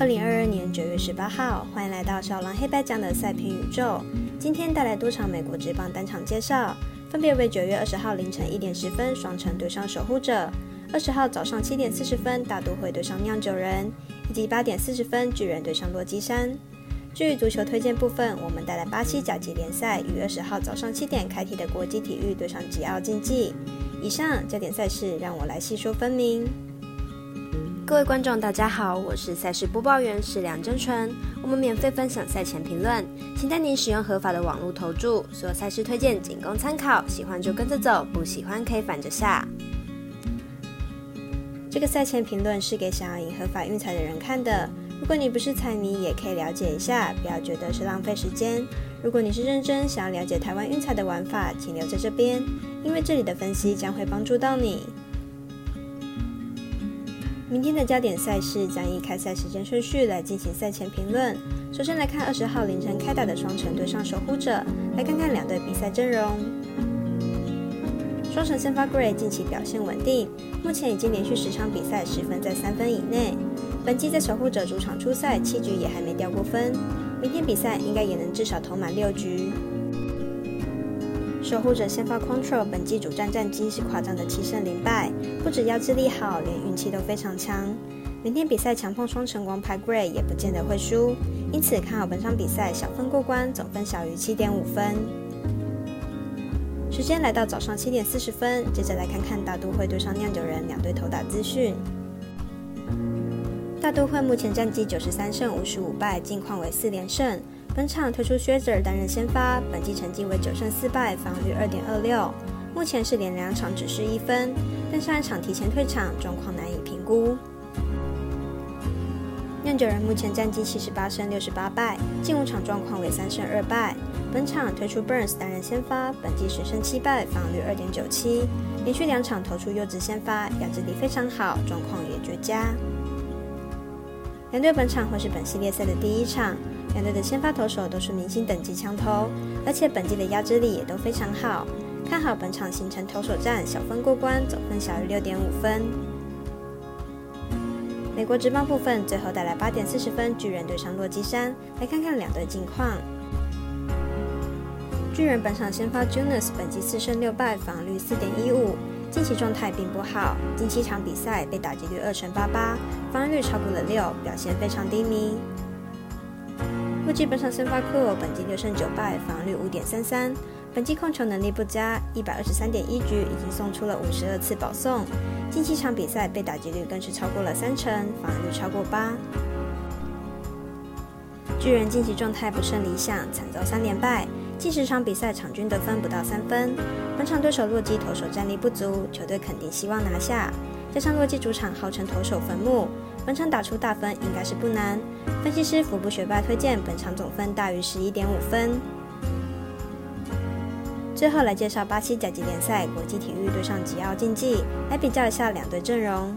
二零二二年九月十八号，欢迎来到小狼黑白讲的赛评宇宙。今天带来多场美国职棒单场介绍，分别为九月二十号凌晨一点十分双城对上守护者，二十号早上七点四十分大都会对上酿酒人，以及八点四十分巨人对上洛基山。至于足球推荐部分，我们带来巴西甲级联赛于二十号早上七点开踢的国际体育对上吉奥竞技。以上焦点赛事，让我来细说分明。各位观众，大家好，我是赛事播报员是梁真纯。我们免费分享赛前评论，请带您使用合法的网络投注。所有赛事推荐仅供参考，喜欢就跟着走，不喜欢可以反着下。这个赛前评论是给想要赢合法运彩的人看的。如果你不是彩迷，也可以了解一下，不要觉得是浪费时间。如果你是认真想要了解台湾运彩的玩法，请留在这边，因为这里的分析将会帮助到你。明天的焦点赛事将以开赛时间顺序来进行赛前评论。首先来看二十号凌晨开打的双城对上守护者，来看看两队比赛阵容。双城先发 Gray 近期表现稳定，目前已经连续十场比赛十分在三分以内。本季在守护者主场出赛七局也还没掉过分，明天比赛应该也能至少投满六局。守护者先发 Control 本季主战战绩是夸张的七胜零败，不止腰肢力好，连运气都非常强。明天比赛强碰双城王牌 Gray 也不见得会输，因此看好本场比赛小分过关，总分小于七点五分。时间来到早上七点四十分，接着来看看大都会对上酿酒人两队投打资讯。大都会目前战绩九十三胜五十五败，近况为四连胜。本场推出薛 r 担任先发，本季成绩为九胜四败，防率二点二六。目前是连两场只失一分，但上一场提前退场，状况难以评估。酿酒人目前战绩七十八胜六十八败，近五场状况为三胜二败。本场推出 Burns 担任先发，本季十胜七败，防率二点九七，连续两场投出优质先发，压制力非常好，状况也绝佳。两队本场会是本系列赛的第一场。两队的先发投手都是明星等级强投，而且本季的压制力也都非常好，看好本场形成投手战，小分过关，总分小于六点五分。美国职棒部分，最后带来八点四十分巨人对上洛基山，来看看两队近况。巨人本场先发 Junis 本季四胜六败，防率四点一五，近期状态并不好，近七场比赛被打击率二成八八，防御率超过了六，表现非常低迷。洛基本场先发克本季六胜九败，防率五点三三。本季控球能力不佳，一百二十三点一局已经送出了五十二次保送。近七场比赛被打击率更是超过了三成，防御率超过八。巨人近期状态不甚理想，惨遭三连败，近十场比赛场均得分不到三分。本场对手洛基投手战力不足，球队肯定希望拿下。加上洛基主场号称投手坟墓。本场打出大分应该是不难。分析师福布学霸推荐本场总分大于十一点五分。最后来介绍巴西甲级联赛国际体育对上吉奥竞技，来比较一下两队阵容。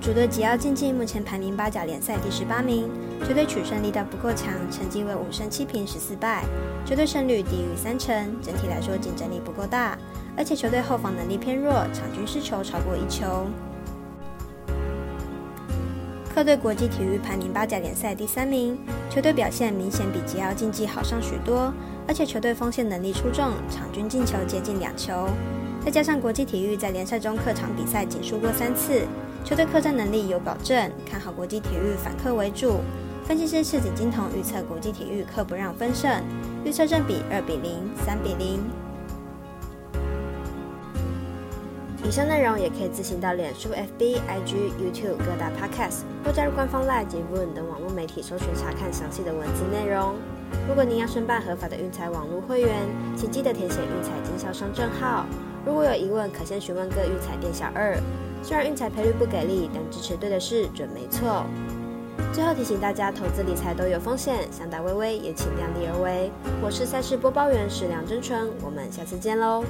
主队吉奥竞技目前排名巴甲联赛第十八名，球队取胜力道不够强，成绩为五胜七平十四败，球队胜率低于三成，整体来说竞争力不够大，而且球队后防能力偏弱，场均失球超过一球。客队国际体育排名巴甲联赛第三名，球队表现明显比吉奥竞技好上许多，而且球队锋线能力出众，场均进球接近两球。再加上国际体育在联赛中客场比赛仅输过三次，球队客战能力有保证，看好国际体育反客为主。分析师赤井金童预测国际体育客不让分胜，预测正比二比零、三比零。以上内容也可以自行到脸书、FB、IG、YouTube 各大 Podcast 或加入官方 Live 及 Voon 等网络媒体搜寻查看详细的文字内容。如果您要申办合法的运彩网络会员，请记得填写运彩经销商证号。如果有疑问，可先询问各运彩店小二。虽然运彩赔率不给力，但支持对的事准没错。最后提醒大家，投资理财都有风险，想打微微也请量力而为。我是赛事播报员史梁真纯，我们下次见喽。